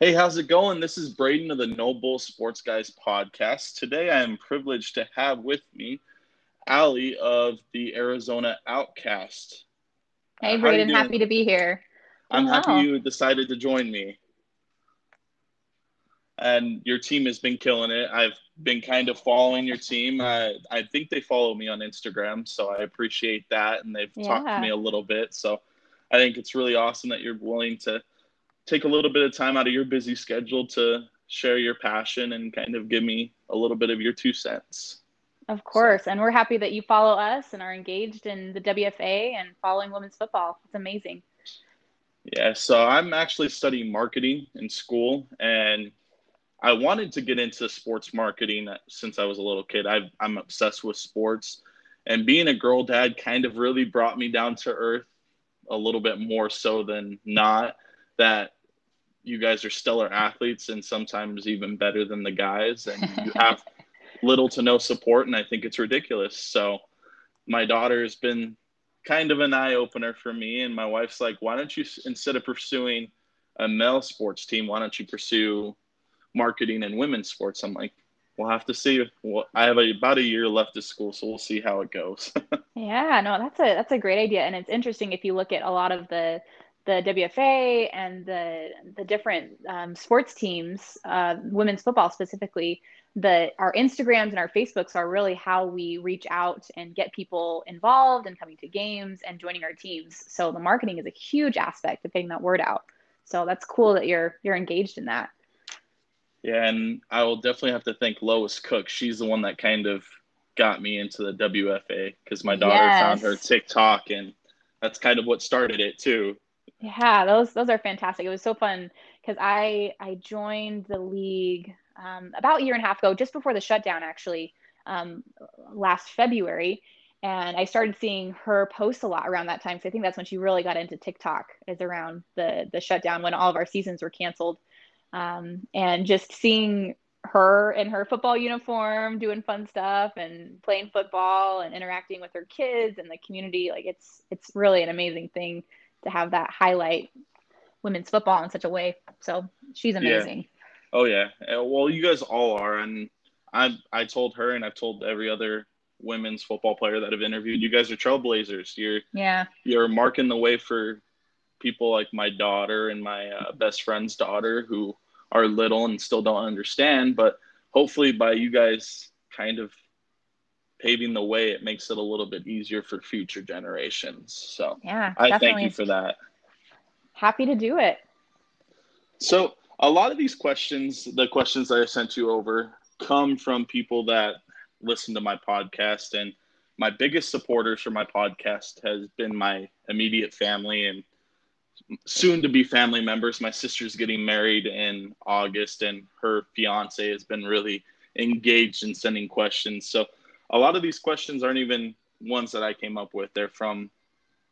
Hey, how's it going? This is Braden of the No Bull Sports Guys podcast. Today I am privileged to have with me Ali of the Arizona OutKast. Hey, Braden, happy to be here. I'm happy you decided to join me. And your team has been killing it. I've been kind of following your team. I, I think they follow me on Instagram, so I appreciate that. And they've yeah. talked to me a little bit. So I think it's really awesome that you're willing to take a little bit of time out of your busy schedule to share your passion and kind of give me a little bit of your two cents. Of course. So. And we're happy that you follow us and are engaged in the WFA and following women's football. It's amazing. Yeah. So I'm actually studying marketing in school and I wanted to get into sports marketing since I was a little kid. i am obsessed with sports. And being a girl dad kind of really brought me down to earth a little bit more so than not that you guys are stellar athletes and sometimes even better than the guys and you have little to no support and i think it's ridiculous. So my daughter has been kind of an eye opener for me and my wife's like why don't you instead of pursuing a male sports team why don't you pursue marketing and women's sports? I'm like we'll have to see. Well, i have a, about a year left of school so we'll see how it goes. Yeah no that's a that's a great idea and it's interesting if you look at a lot of the the WFA and the the different um, sports teams, uh, women's football specifically, the our Instagrams and our Facebooks are really how we reach out and get people involved and coming to games and joining our teams. So the marketing is a huge aspect of getting that word out. So that's cool that you're you're engaged in that. Yeah, and I will definitely have to thank Lois Cook. She's the one that kind of got me into the WFA because my daughter yes. found her TikTok and that's kind of what started it too. Yeah, those those are fantastic. It was so fun because I I joined the league um, about a year and a half ago, just before the shutdown, actually, um, last February, and I started seeing her post a lot around that time. So I think that's when she really got into TikTok, is around the the shutdown when all of our seasons were canceled, um, and just seeing her in her football uniform doing fun stuff and playing football and interacting with her kids and the community like it's it's really an amazing thing to have that highlight women's football in such a way. So she's amazing. Yeah. Oh yeah. Uh, well, you guys all are, and I I told her, and I've told every other women's football player that I've interviewed, you guys are trailblazers. You're yeah. You're marking the way for people like my daughter and my uh, best friend's daughter who are little and still don't understand, but hopefully by you guys kind of paving the way, it makes it a little bit easier for future generations. So yeah, I thank you for that. Happy to do it. So a lot of these questions, the questions that I sent you over, come from people that listen to my podcast and my biggest supporters for my podcast has been my immediate family and soon to be family members. My sister's getting married in August and her fiance has been really engaged in sending questions. So a lot of these questions aren't even ones that I came up with. They're from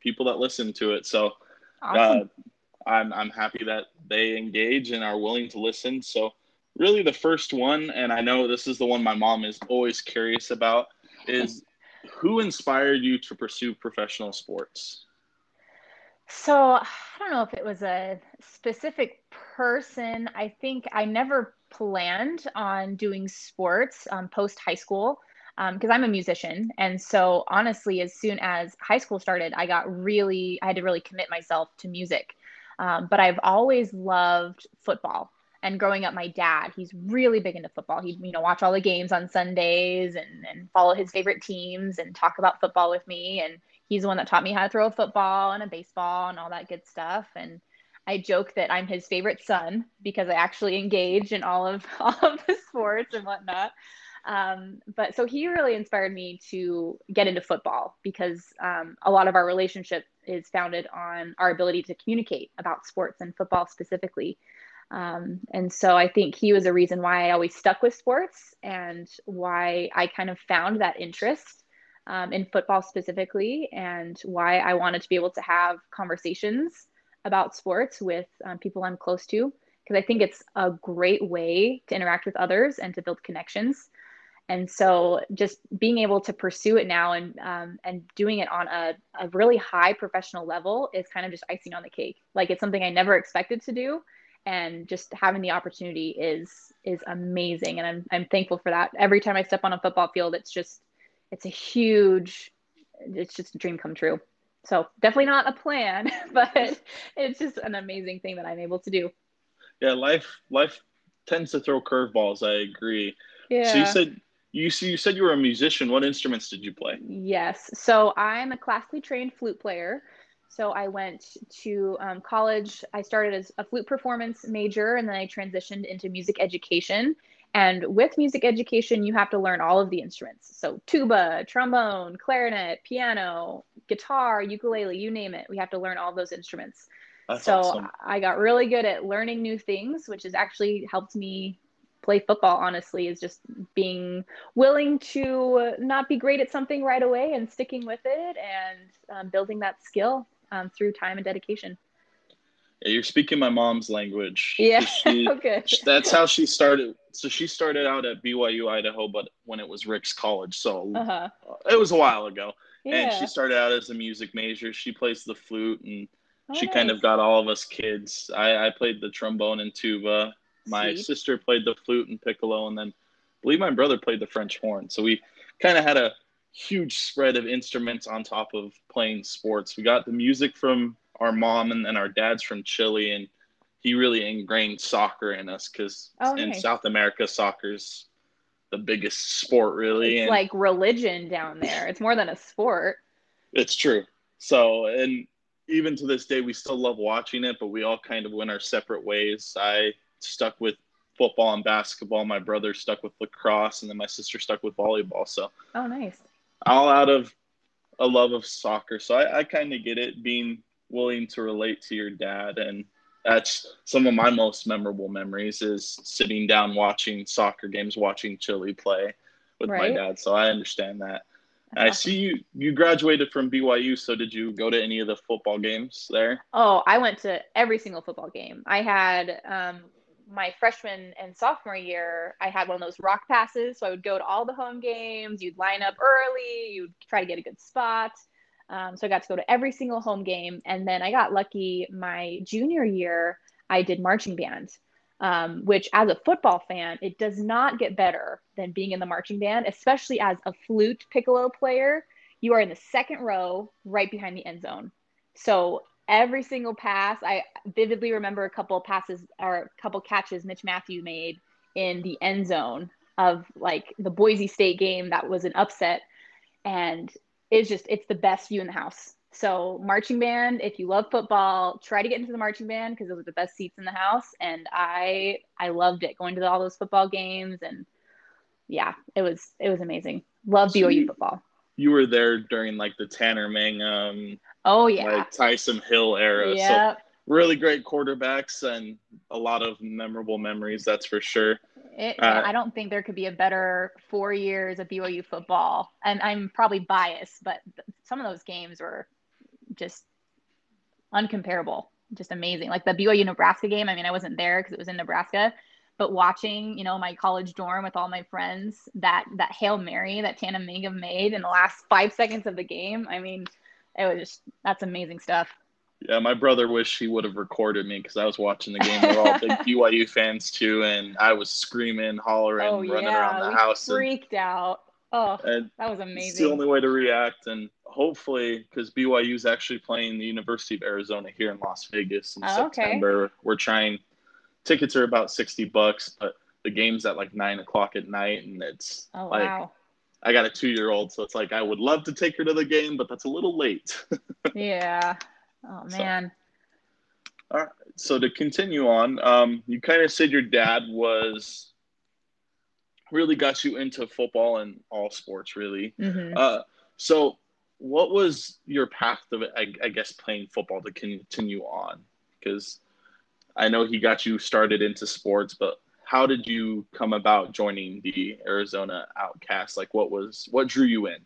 people that listen to it. So awesome. uh, I'm, I'm happy that they engage and are willing to listen. So really the first one, and I know this is the one my mom is always curious about, is who inspired you to pursue professional sports? So I don't know if it was a specific person. I think I never planned on doing sports um, post high school because um, I'm a musician. And so, honestly, as soon as high school started, I got really, I had to really commit myself to music. Um, but I've always loved football. And growing up, my dad, he's really big into football. He'd, you know, watch all the games on Sundays and, and follow his favorite teams and talk about football with me. And he's the one that taught me how to throw a football and a baseball and all that good stuff. And I joke that I'm his favorite son because I actually engage in all of all of the sports and whatnot. Um, but so he really inspired me to get into football because um, a lot of our relationship is founded on our ability to communicate about sports and football specifically. Um, and so I think he was a reason why I always stuck with sports and why I kind of found that interest um, in football specifically and why I wanted to be able to have conversations about sports with um, people I'm close to because I think it's a great way to interact with others and to build connections and so just being able to pursue it now and um, and doing it on a, a really high professional level is kind of just icing on the cake like it's something i never expected to do and just having the opportunity is is amazing and I'm I'm thankful for that. Every time I step on a football field it's just it's a huge it's just a dream come true. So definitely not a plan, but it's just an amazing thing that I'm able to do. Yeah, life life tends to throw curveballs. I agree. Yeah. So you said you you said you were a musician. What instruments did you play? Yes. So I'm a classically trained flute player. So I went to um, college. I started as a flute performance major, and then I transitioned into music education. And with music education, you have to learn all of the instruments. So tuba, trombone, clarinet, piano, guitar, ukulele, you name it. We have to learn all those instruments. That's so awesome. I got really good at learning new things, which has actually helped me play football honestly is just being willing to not be great at something right away and sticking with it and um, building that skill um, through time and dedication. Yeah, you're speaking my mom's language. Yeah she, okay. that's how she started so she started out at byu idaho but when it was ricks college so uh-huh. it was a while ago. Yeah. and she started out as a music major. She plays the flute and oh, she nice. kind of got all of us kids. I, I played the trombone and tuba my Sweet. sister played the flute and piccolo, and then I believe my brother played the French horn. So we kind of had a huge spread of instruments on top of playing sports. We got the music from our mom and then our dad's from Chile, and he really ingrained soccer in us because oh, in nice. South America, soccer's the biggest sport, really. It's and like religion down there. It's more than a sport. It's true. So, and even to this day, we still love watching it, but we all kind of went our separate ways. I stuck with football and basketball. My brother stuck with lacrosse, and then my sister stuck with volleyball. So, oh, nice. All out of a love of soccer. So I, I kind of get it, being willing to relate to your dad, and that's some of my most memorable memories is sitting down watching soccer games, watching Chile play with right. my dad. So I understand that. I see you you graduated from BYU, so did you go to any of the football games there? Oh, I went to every single football game. I had um, my freshman and sophomore year, I had one of those rock passes. So I would go to all the home games. You'd line up early. You'd try to get a good spot. Um, so I got to go to every single home game. And then I got lucky my junior year, I did marching band, um, which as a football fan, it does not get better than being in the marching band, especially as a flute piccolo player. You are in the second row right behind the end zone. So every single pass. I vividly remember a couple passes or a couple catches Mitch Matthew made in the end zone of like the Boise State game that was an upset. And it's just, it's the best view in the house. So, marching band, if you love football, try to get into the marching band because those are the best seats in the house. And I, I loved it going to all those football games. And yeah, it was, it was amazing. Love BYU football. You were there during like the Tanner Mangum Oh yeah, like Taysom Hill era. Yeah. So really great quarterbacks and a lot of memorable memories. That's for sure. It, uh, I don't think there could be a better four years of BYU football, and I'm probably biased, but some of those games were just uncomparable, just amazing. Like the BYU Nebraska game. I mean, I wasn't there because it was in Nebraska, but watching, you know, my college dorm with all my friends, that that hail mary that Tanner Mangum made in the last five seconds of the game. I mean, it was just that's amazing stuff. Yeah, my brother wished he would have recorded me because I was watching the game. We're all big BYU fans too, and I was screaming, hollering, oh, running yeah. around the we house. Freaked and, out. Oh, that was amazing. It's the only way to react, and hopefully, because BYU is actually playing the University of Arizona here in Las Vegas in oh, September. Okay. We're trying. Tickets are about sixty bucks, but the game's at like nine o'clock at night, and it's oh, like wow. I got a two year old, so it's like I would love to take her to the game, but that's a little late. yeah. Oh man. So, all right. So to continue on, um, you kind of said your dad was really got you into football and all sports, really. Mm-hmm. Uh, so what was your path of, I, I guess, playing football to continue on? Because I know he got you started into sports, but how did you come about joining the Arizona OutKast? Like, what was what drew you in?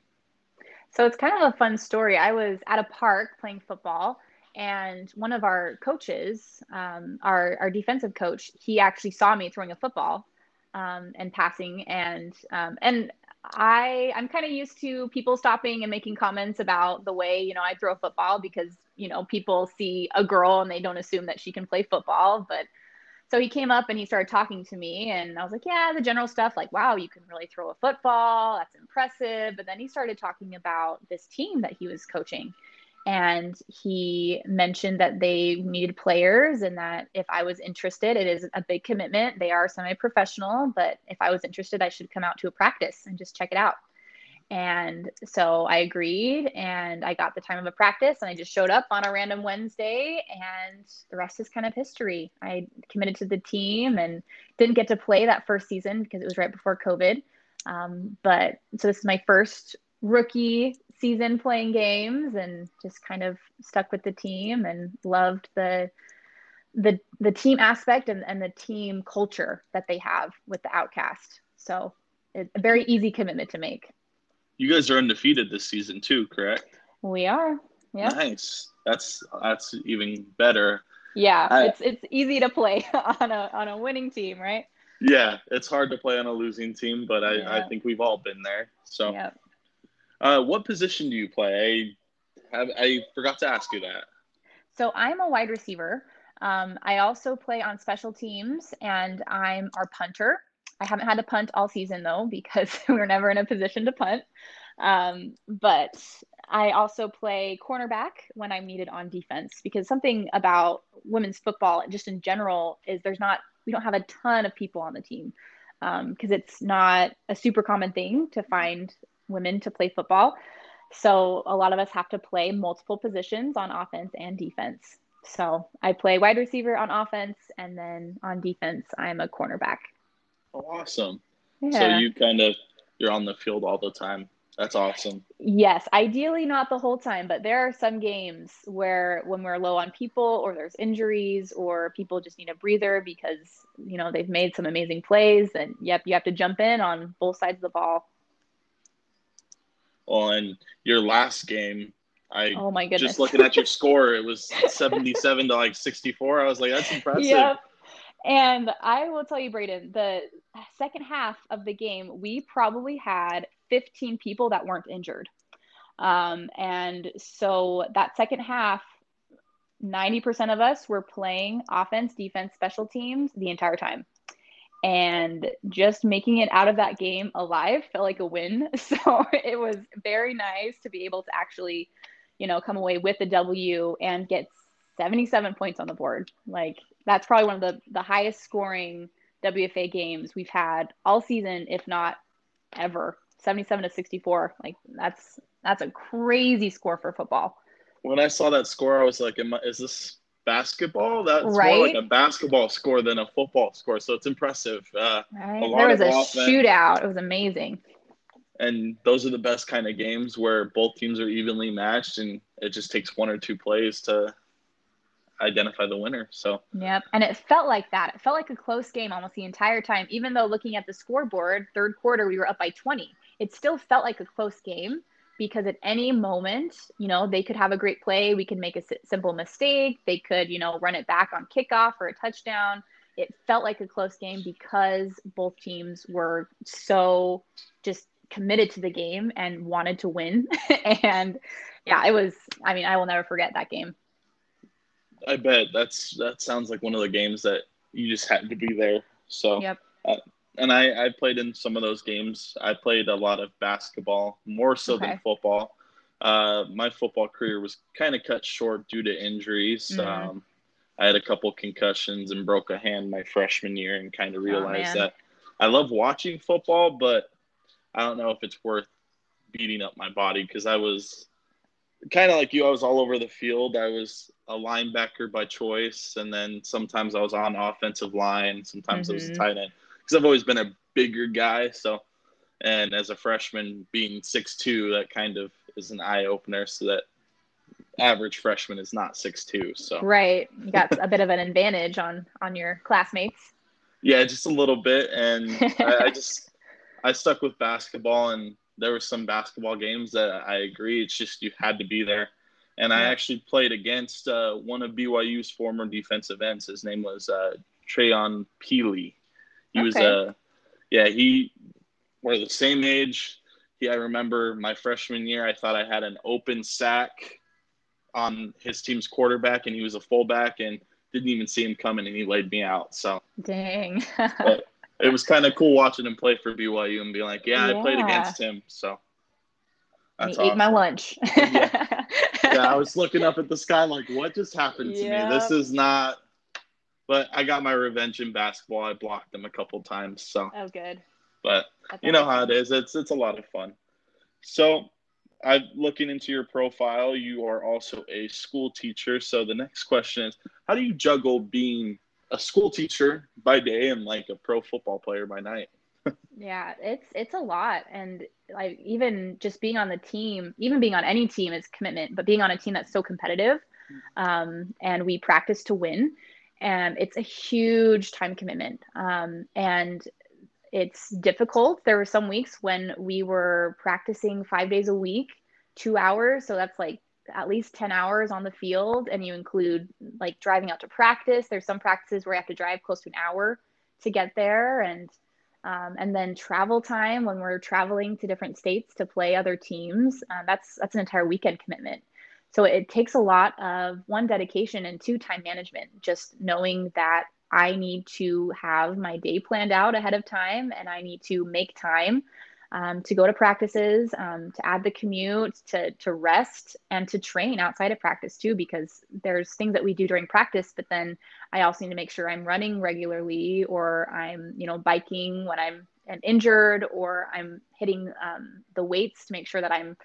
So it's kind of a fun story. I was at a park playing football, and one of our coaches, um, our our defensive coach, he actually saw me throwing a football um, and passing, and um, and I I'm kind of used to people stopping and making comments about the way you know I throw a football because you know people see a girl and they don't assume that she can play football, but so he came up and he started talking to me and i was like yeah the general stuff like wow you can really throw a football that's impressive. But then he started talking about this team that he was coaching and he mentioned that they needed players and that if i was interested it is a big commitment. They are semi-professional but if i was interested i should come out to a practice and just check it out and so I agreed and I got the time of a practice and I just showed up on a random Wednesday and the rest is kind of history. I committed to the team and didn't get to play that first season because it was right before COVID. Um, but so this is my first rookie season playing games and just kind of stuck with the team and loved the the the team aspect and, and the team culture that they have with the OutKast. So it's a very easy commitment to make. You guys are undefeated this season too, correct? We are. Yeah. Nice. That's that's even better. Yeah, I, it's it's easy to play on a on a winning team, right? Yeah, it's hard to play on a losing team, but I, yeah. I think we've all been there. So, yep. uh, what position do you play? I have I forgot to ask you that. So I'm a wide receiver. Um, I also play on special teams, and I'm our punter. I haven't had to punt all season though because we were never in a position to punt. Um, but I also play cornerback when I'm needed on defense because something about women's football, just in general, is there's not we don't have a ton of people on the team because um, it's not a super common thing to find women to play football. So a lot of us have to play multiple positions on offense and defense. So I play wide receiver on offense, and then on defense, I'm a cornerback. Awesome. Yeah. So you kind of you're on the field all the time. That's awesome. Yes, ideally not the whole time, but there are some games where when we're low on people or there's injuries or people just need a breather because, you know, they've made some amazing plays and yep, you have to jump in on both sides of the ball. Well, and your last game, I oh my goodness. just looking at your score, it was 77 to like 64. I was like, that's impressive. Yep. And I will tell you, Braden, the second half of the game, we probably had 15 people that weren't injured. Um, and so that second half, 90% of us were playing offense, defense, special teams the entire time. And just making it out of that game alive felt like a win. So it was very nice to be able to actually, you know, come away with a W and get 77 points on the board. Like that's probably one of the, the highest scoring WFA games we've had all season, if not ever. 77 to 64. Like that's that's a crazy score for football. When I saw that score, I was like, I, "Is this basketball? That's right? more like a basketball score than a football score." So it's impressive. Uh, right. There was a offense. shootout. It was amazing. And those are the best kind of games where both teams are evenly matched, and it just takes one or two plays to identify the winner. So Yep. And it felt like that. It felt like a close game almost the entire time. Even though looking at the scoreboard, third quarter we were up by 20. It still felt like a close game because at any moment, you know, they could have a great play, we could make a simple mistake, they could, you know, run it back on kickoff or a touchdown. It felt like a close game because both teams were so just committed to the game and wanted to win. and yeah, it was I mean, I will never forget that game. I bet that's that sounds like one of the games that you just had to be there. So, yep. Uh, and I I played in some of those games. I played a lot of basketball, more so okay. than football. Uh, my football career was kind of cut short due to injuries. Mm. Um, I had a couple concussions and broke a hand my freshman year, and kind of oh, realized oh, that I love watching football, but I don't know if it's worth beating up my body because I was kind of like you. I was all over the field. I was a linebacker by choice, and then sometimes I was on offensive line. Sometimes mm-hmm. I was a mm-hmm. tight end because I've always been a bigger guy. So, and as a freshman, being six two, that kind of is an eye opener. So that average freshman is not six two. So right, you got a bit of an advantage on on your classmates. Yeah, just a little bit, and I, I just I stuck with basketball, and there were some basketball games that I agree. It's just you had to be there and I actually played against uh, one of BYU's former defensive ends. His name was uh, Trayon Peely. He okay. was uh, a, yeah, he, we're the same age. He, I remember my freshman year, I thought I had an open sack on his team's quarterback, and he was a fullback, and didn't even see him coming, and he laid me out. So dang. it was kind of cool watching him play for BYU and being like, yeah, yeah. I played against him. So that's awesome. ate my lunch. yeah. yeah. I was looking up at the sky like, what just happened to yep. me? This is not. But I got my revenge in basketball. I blocked him a couple times. So. Oh, good. But you know how it is. It's it's a lot of fun. So, I'm looking into your profile. You are also a school teacher. So the next question is, how do you juggle being a school teacher by day and like a pro football player by night? yeah, it's it's a lot, and like even just being on the team, even being on any team is commitment. But being on a team that's so competitive, um, and we practice to win, and it's a huge time commitment. Um, and it's difficult. There were some weeks when we were practicing five days a week, two hours. So that's like at least 10 hours on the field. And you include like driving out to practice. There's some practices where you have to drive close to an hour to get there. And um, and then travel time when we're traveling to different states to play other teams. Uh, that's that's an entire weekend commitment. So it takes a lot of one dedication and two time management. Just knowing that I need to have my day planned out ahead of time and I need to make time um, to go to practices, um, to add the commute, to, to rest, and to train outside of practice too, because there's things that we do during practice, but then I also need to make sure I'm running regularly or I'm, you know, biking when I'm, injured or I'm hitting um, the weights to make sure that I'm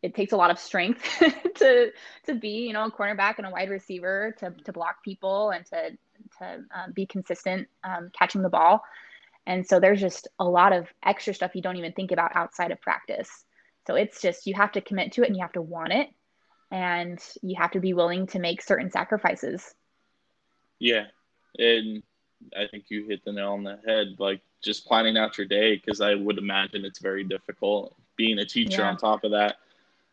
it takes a lot of strength to to be you know a cornerback and a wide receiver to to block people and to to um, be consistent um, catching the ball. And so there's just a lot of extra stuff you don't even think about outside of practice. So it's just you have to commit to it and you have to want it and you have to be willing to make certain sacrifices. Yeah. And I think you hit the nail on the head like just planning out your day because I would imagine it's very difficult being a teacher yeah. on top of that.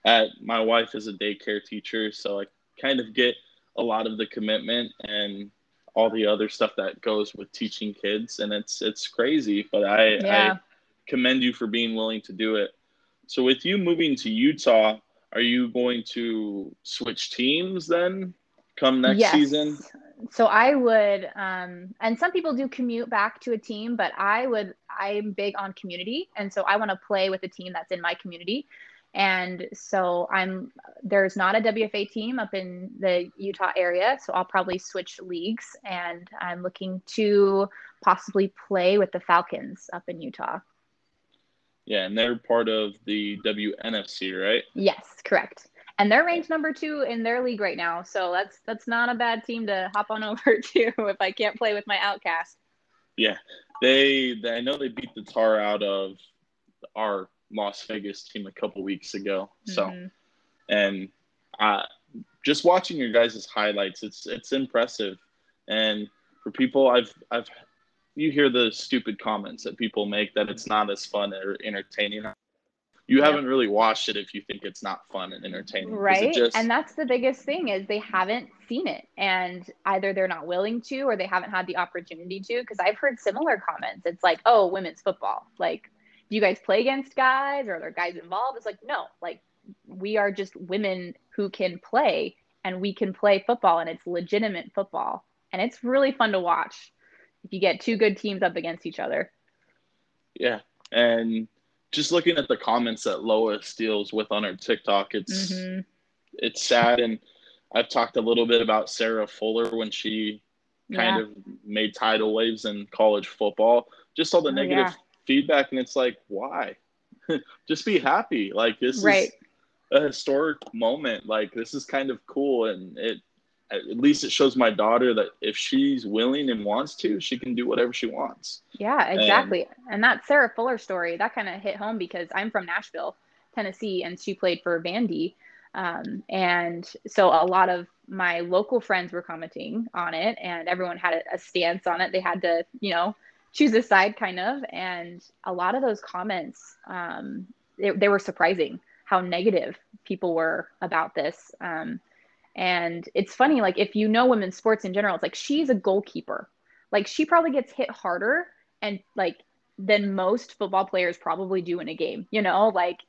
At my wife is a daycare teacher, so I kind of get a lot of the commitment and all the other stuff that goes with teaching kids and it's it's crazy but i yeah. i commend you for being willing to do it so with you moving to utah are you going to switch teams then come next yes. season so i would um and some people do commute back to a team but i would i'm big on community and so i want to play with a team that's in my community and so I'm there's not a WFA team up in the Utah area, so I'll probably switch leagues and I'm looking to possibly play with the Falcons up in Utah. Yeah, and they're part of the WNFC, right? Yes, correct. And they're ranked number two in their league right now, so that's that's not a bad team to hop on over to if I can't play with my OutKast. Yeah, they, they I know they beat the tar out of our Las Vegas team a couple weeks ago. So, mm-hmm. and uh, just watching your guys' highlights, it's it's impressive. And for people, I've I've you hear the stupid comments that people make that it's not as fun or entertaining. You yep. haven't really watched it if you think it's not fun and entertaining, right? Just... And that's the biggest thing is they haven't seen it, and either they're not willing to or they haven't had the opportunity to. Because I've heard similar comments. It's like, oh, women's football, like do you guys play against guys or are there guys involved? It's like, no, like we are just women who can play and we can play football and it's legitimate football. And it's really fun to watch if you get two good teams up against each other. Yeah. And just looking at the comments that Lois deals with on her TikTok, it's mm-hmm. it's sad. And I've talked a little bit about Sarah Fuller when she kind yeah. of made tidal waves in college football. Just all the oh, negative yeah feedback and it's like why? Just be happy. Like this right. is a historic moment. Like this is kind of cool. And it at least it shows my daughter that if she's willing and wants to she can do whatever she wants. Yeah exactly. And, and that sarah fuller story that kind of hit home because i'm from nashville tennessee and she played for vandy. Um, and so a lot of my local friends were commenting on it and everyone had a, a stance on it. They had to you know choose a side kind of and a lot of those comments um, they, they were surprising how negative people were about this um, and it's funny like if you know women's sports in general it's like she's a goalkeeper. Like she probably gets hit harder and like than most football players probably do in a game you know? Like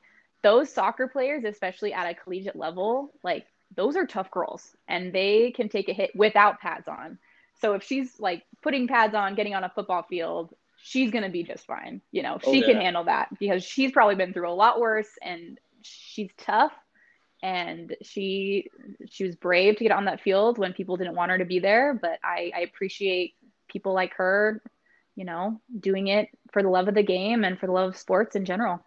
those soccer players especially at a collegiate level like those are tough girls and they can take a hit without pads on. So if she's like putting pads on, getting on a football field, she's going to be just fine. You know, Oh, she can handle that because she's probably been through a lot worse and she's tough and she she was brave to get on that field when people didn't want her to be there, but I I appreciate people like her, you know, doing it for the love of the game and for the love of sports in general.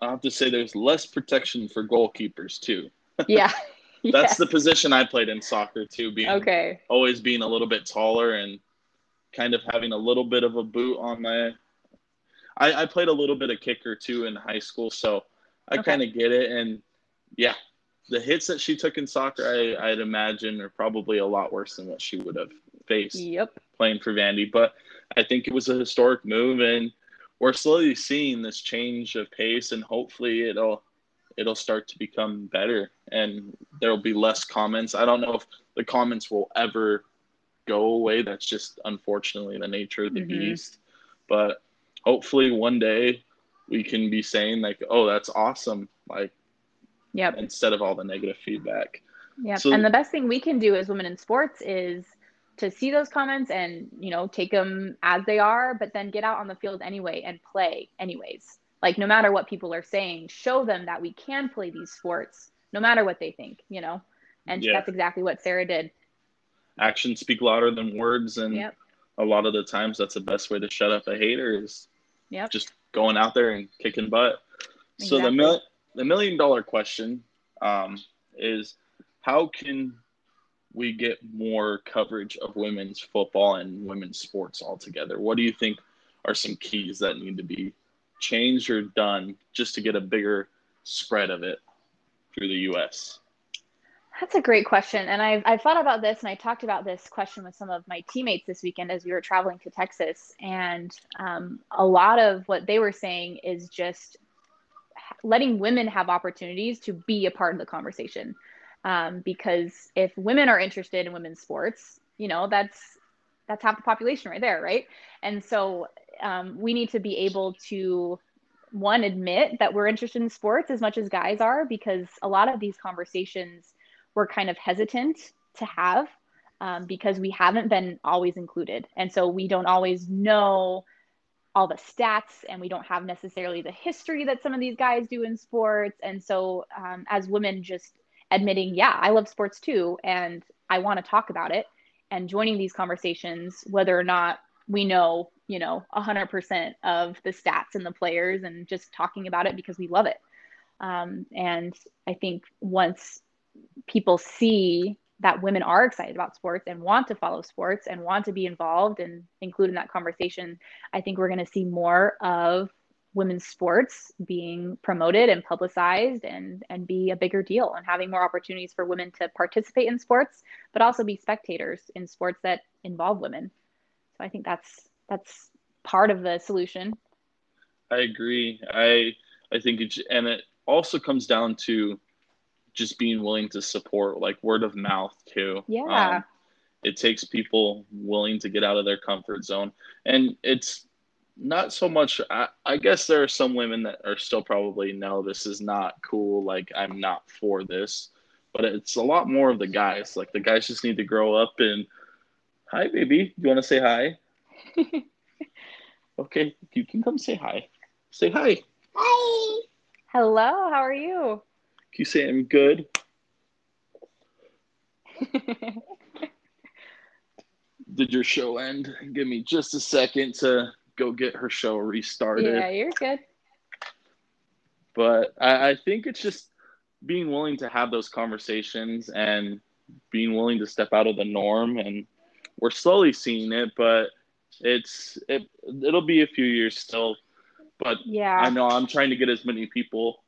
I have to say there's less protection for goalkeepers too. Yeah. That's the position I played in soccer too, being Okay. always being a little bit taller and kind of having a little bit of a boot on my. I, I played a little bit of kicker too in high school, so I Okay. kind of get it. And yeah, the hits that she took in soccer, I, I'd imagine, are probably a lot worse than what she would have faced Yep. playing for Vandy. But I think it was a historic move, and we're slowly seeing this change of pace, and hopefully it'll it'll start to become better, and there'll be less comments. I don't know if the comments will ever go away. That's just unfortunately the nature of the Mhm. beast. But hopefully one day we can be saying like, "Oh, that's awesome!" Like Yep. instead of all the negative feedback. Yep. So- and the best thing we can do as women in sports is to see those comments and, you know, take them as they are, but then get out on the field anyway and play anyways. Like no matter what people are saying, show them that we can play these sports no matter what they think, you know. And Yeah. that's exactly what Sarah did. Actions speak louder than words, and Yep. a lot of the times that's the best way to shut up a hater is Yep. just going out there and kicking butt. So the mil- the million dollar question um, is how can we get more coverage of women's football and women's sports altogether? What do you think are some keys that need to be changed or done just to get a bigger spread of it through the U.S.? That's a great question. And I've, I've thought about this and I talked about this question with some of my teammates this weekend as we were traveling to Texas. And um, a lot of what they were saying is just letting women have opportunities to be a part of the conversation. Um, because if women are interested in women's sports, you know, that's that's half the population right there, right? And so um, we need to be able to one admit that we're interested in sports as much as guys are, because a lot of these conversations we're kind of hesitant to have um, because we haven't been always included. And so we don't always know all the stats and we don't have necessarily the history that some of these guys do in sports. And so, um, as women, just admitting, yeah, I love sports too, and I want to talk about it, and joining these conversations, whether or not we know, you know, 100% of the stats and the players, and just talking about it because we love it. Um, and I think once people see that women are excited about sports and want to follow sports and want to be involved and include in that conversation, I think we're going to see more of women's sports being promoted and publicized and and be a bigger deal and having more opportunities for women to participate in sports but also be spectators in sports that involve women so i think that's that's part of the solution I agree. I I think it and it also comes down to just being willing to support like word of mouth too. Yeah. Um, it takes people willing to get out of their comfort zone and it's not so much I, I guess there are some women that are still probably no this is not cool like i'm not for this but it's a lot more of the guys like the guys just need to grow up and hi baby you want to say hi okay you can come say hi say hi Hi. hello how are you Can you say I'm good? Did your show end? Give me just a second to go get her show restarted. yeah you're good But I, I think it's just being willing to have those conversations and being willing to step out of the norm. And we're slowly seeing it, but it's it it'll be a few years still. But yeah I know I'm trying to get as many people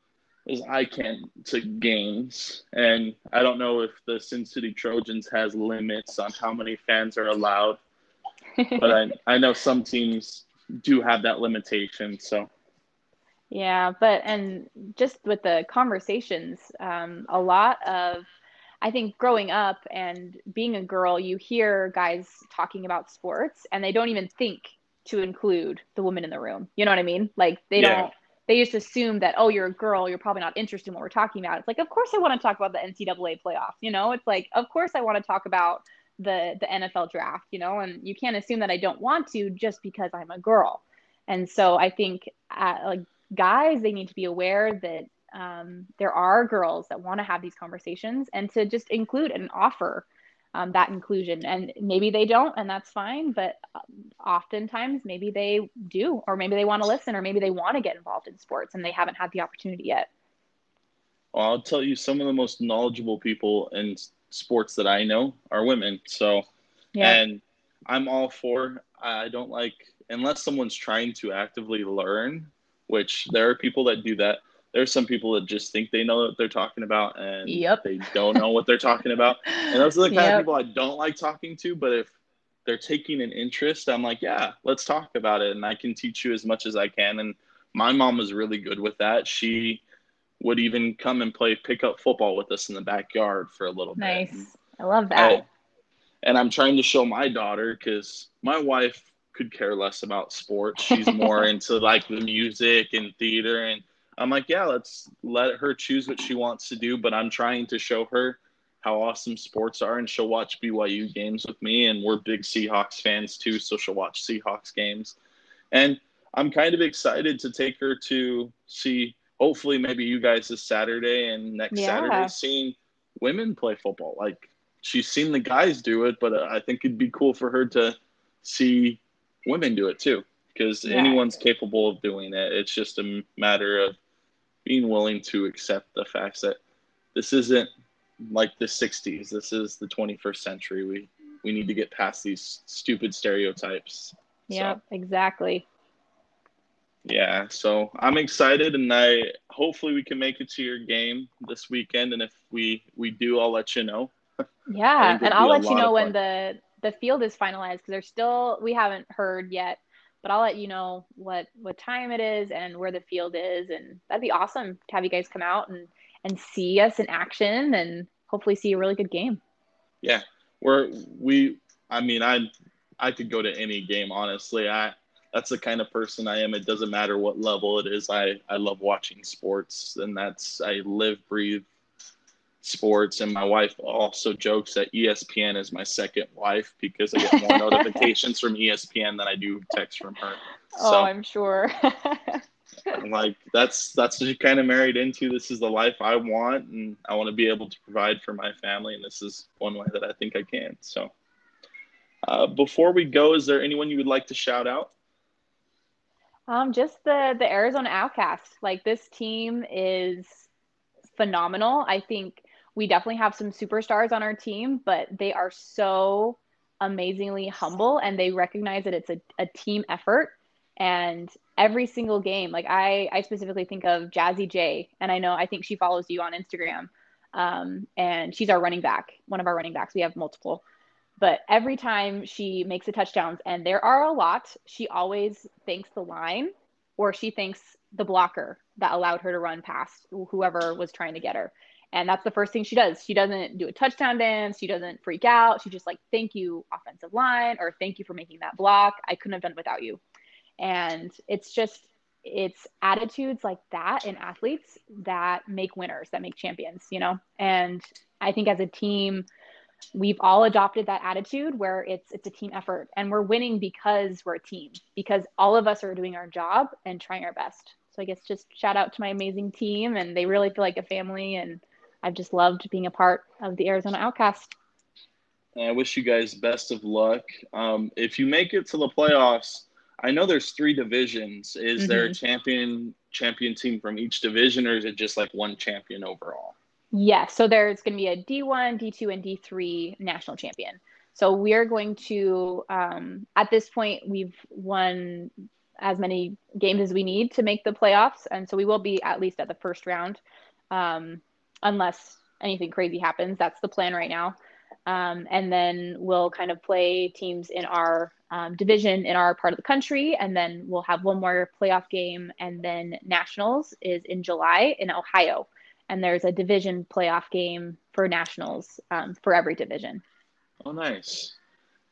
as I can to games, and I don't know if the Sin City Trojans has limits on how many fans are allowed, but I I know some teams do have that limitation. So Yeah, but and just with the conversations, um, a lot of, I think growing up and being a girl, you hear guys talking about sports and they don't even think to include the woman in the room. You know what I mean? Like they Yeah. don't, they just assume that, oh, you're a girl, you're probably not interested in what we're talking about. It's like, of course I want to talk about the NCAA playoffs. You know, it's like, of course I want to talk about the the NFL draft, you know, and you can't assume that I don't want to just because I'm a girl. And so I think uh, like guys, they need to be aware that um, there are girls that want to have these conversations and to just include and offer um, that inclusion. And maybe they don't, and that's fine. But um, oftentimes, maybe they do, or maybe they want to listen, or maybe they want to get involved in sports and they haven't had the opportunity yet. Well, I'll tell you, some of the most knowledgeable people in sports that I know are women. So, yeah. and I'm all for. I don't like unless someone's trying to actively learn, which there are people that do that there's some people that just think they know what they're talking about and yep. they don't know what they're talking about. And those are the kind yep. of people I don't like talking to. But if they're taking an interest, I'm like, yeah, let's talk about it. And I can teach you as much as I can. And my mom was really good with that. She would even come and play pickup football with us in the backyard for a little nice. bit. Nice. I love that. I, and I'm trying to show my daughter because my wife could care less about sports. She's more into like the music and theater and I'm like, yeah, let's let her choose what she wants to do. But I'm trying to show her how awesome sports are, and she'll watch BYU games with me. And we're big Seahawks fans too, so she'll watch Seahawks games. And I'm kind of excited to take her to see, hopefully, maybe you guys this Saturday and next yeah. Saturday, seeing women play football. Like she's seen the guys do it, but I think it'd be cool for her to see women do it too because yeah. anyone's capable of doing it. It's just a matter of being willing to accept the facts that this isn't like the 60s this is the 21st century. We we need to get past these stupid stereotypes. Yeah so, exactly. yeah so i'm excited and i hopefully we can make it to your game this weekend. And if we we do i'll let you know. Yeah and i'll let you know when the the field is finalized because there's still we haven't heard yet but I'll let you know what what time it is and where the field is, and that'd be awesome to have you guys come out and and see us in action and hopefully see a really good game. Yeah, we're we. I mean, I I could go to any game honestly. I that's the kind of person I am. It doesn't matter what level it is. I I love watching sports, and that's I live, breathe, sports and my wife also jokes that espn is my second wife because i get more notifications from espn than i do text from her. Oh so, i'm sure. I'm like that's that's what you kind of married into. This is the life i want and i want to be able to provide for my family and this is one way that i think i can. So uh, before we go is there anyone you would like to shout out? Um just the the arizona OutKasts. Like this team is phenomenal. I think we definitely have some superstars on our team, but they are so amazingly humble and they recognize that it's a, a team effort. And every single game, like I, I specifically think of Jazzy J, and I know I think she follows you on Instagram. Um, and she's our running back, one of our running backs. We have multiple. But every time she makes the touchdowns, and there are a lot, she always thanks the line or she thanks the blocker that allowed her to run past whoever was trying to get her. And that's the first thing she does. She doesn't do a touchdown dance. She doesn't freak out. She just like, thank you, offensive line, or thank you for making that block. I couldn't have done it without you. And it's just, it's attitudes like that in athletes that make winners, that make champions, you know? And I think as a team, we've all adopted that attitude where it's it's a team effort and we're winning because we're a team because all of us are doing our job and trying our best so i guess just shout out to my amazing team and they really feel like a family and I've just loved being a part of the Arizona OutKast. I wish you guys best of luck. Um, if you make it to the playoffs, I know there's three divisions. Is mm-hmm. there a mm-hmm. champion champion team from each division, or is it just like one champion overall? Yes. So there's going to be a D1, D2, and D3 national champion. So we are going to, um, at this point, we've won as many games as we need to make the playoffs, and so we will be at least at the first round. Um, unless anything crazy happens. That's the plan right now. Um, and then we'll kind of play teams in our um, division in our part of the country, and then we'll have one more playoff game, and then nationals is in July in Ohio, and there's a division playoff game for nationals um, for every division. Oh, nice!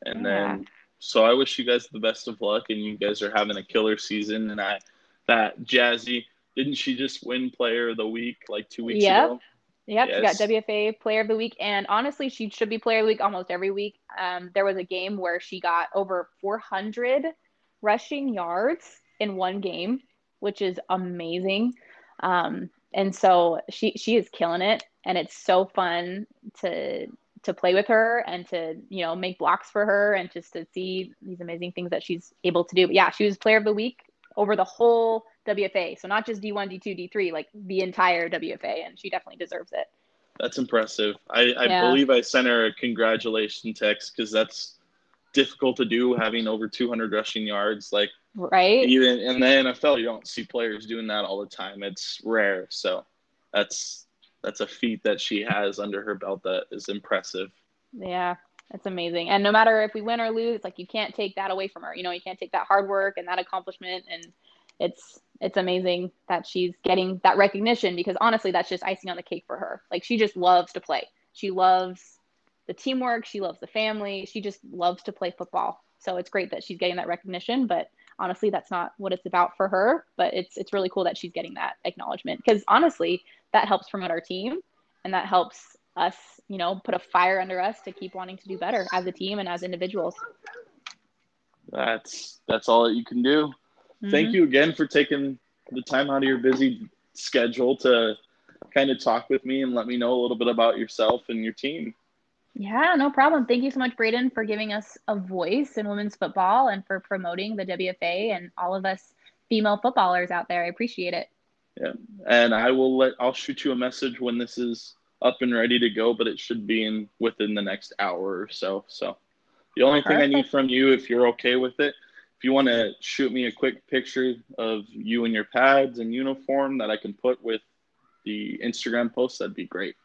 And yeah. then, so I wish you guys the best of luck, and you guys are having a killer season. And I, that Jazzy, didn't she just win Player of the Week like two weeks yep. ago? Yep, yes. she got WFA Player of the Week, and honestly, she should be Player of the Week almost every week. Um, there was a game where she got over 400 rushing yards in one game, which is amazing. Um, and so she she is killing it, and it's so fun to to play with her and to you know make blocks for her and just to see these amazing things that she's able to do. But yeah, she was Player of the Week over the whole WFA. So not just D1, D2, D3, like the entire WFA, and she definitely deserves it. That's impressive. I, I yeah. believe I sent her a congratulation text because that's difficult to do having over 200 rushing yards. Like, right? Even in the NFL, you don't see players doing that all the time. It's rare. So that's that's a feat that she has under her belt that is impressive. Yeah, it's amazing. And no matter if we win or lose, like you can't take that away from her. You know, you can't take that hard work and that accomplishment and it's it's amazing that she's getting that recognition because honestly that's just icing on the cake for her. Like she just loves to play. She loves the teamwork, she loves the family, she just loves to play football. So it's great that she's getting that recognition, but honestly that's not what it's about for her, but it's it's really cool that she's getting that acknowledgement because honestly that helps promote our team and that helps us, you know, put a fire under us to keep wanting to do better as a team and as individuals. That's that's all that you can do. Mm-hmm. Thank you again for taking the time out of your busy schedule to kind of talk with me and let me know a little bit about yourself and your team. Yeah, no problem. Thank you so much, Braden, for giving us a voice in women's football and for promoting the WFA and all of us female footballers out there. I appreciate it. Yeah, and I will let I'll shoot you a message when this is up and ready to go, but it should be in within the next hour or so. So the only Perfect. thing I need from you, if you're okay with it, if you want to shoot me a quick picture of you and your pads and uniform that I can put with the Instagram post, that'd be great.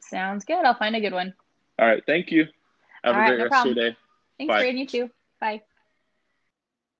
Sounds good. I'll find a good one. All right. Thank you. Have All a great right, no rest problem. of your day. Thanks, Bye. You too. Bye.